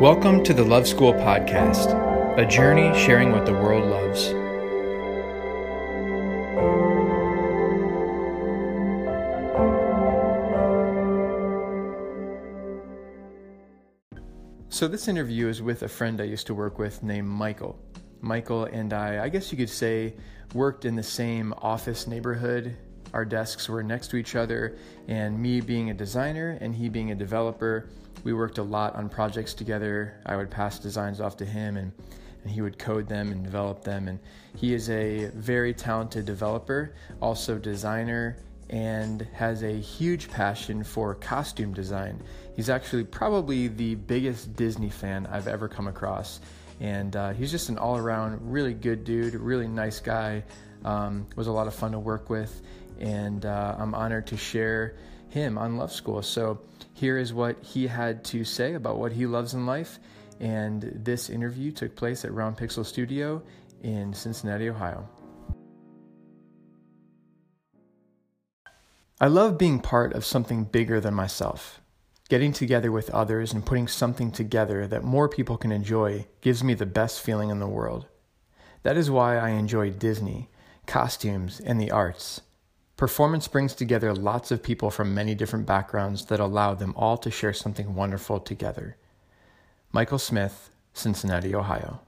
Welcome to the Love School Podcast, a journey sharing what the world loves. So, this interview is with a friend I used to work with named Michael. Michael and I, I guess you could say, worked in the same office neighborhood. Our desks were next to each other, and me being a designer and he being a developer, we worked a lot on projects together. I would pass designs off to him and, and he would code them and develop them. And he is a very talented developer, also designer, and has a huge passion for costume design. He's actually probably the biggest Disney fan I've ever come across. And uh, he's just an all around really good dude, really nice guy. Um, was a lot of fun to work with. And uh, I'm honored to share him on Love School. So here is what he had to say about what he loves in life. And this interview took place at Round Pixel Studio in Cincinnati, Ohio. I love being part of something bigger than myself. Getting together with others and putting something together that more people can enjoy gives me the best feeling in the world. That is why I enjoy Disney, costumes, and the arts. Performance brings together lots of people from many different backgrounds that allow them all to share something wonderful together. Michael Smith, Cincinnati, Ohio.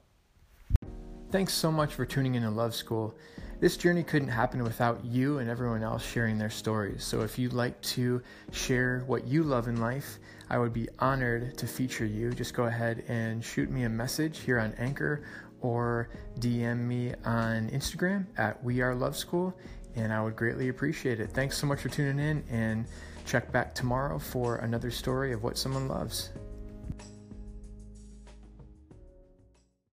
Thanks so much for tuning in to Love School. This journey couldn't happen without you and everyone else sharing their stories. So if you'd like to share what you love in life, I would be honored to feature you. Just go ahead and shoot me a message here on Anchor or DM me on Instagram at We Are Love School and I would greatly appreciate it. Thanks so much for tuning in, and check back tomorrow for another story of what someone loves.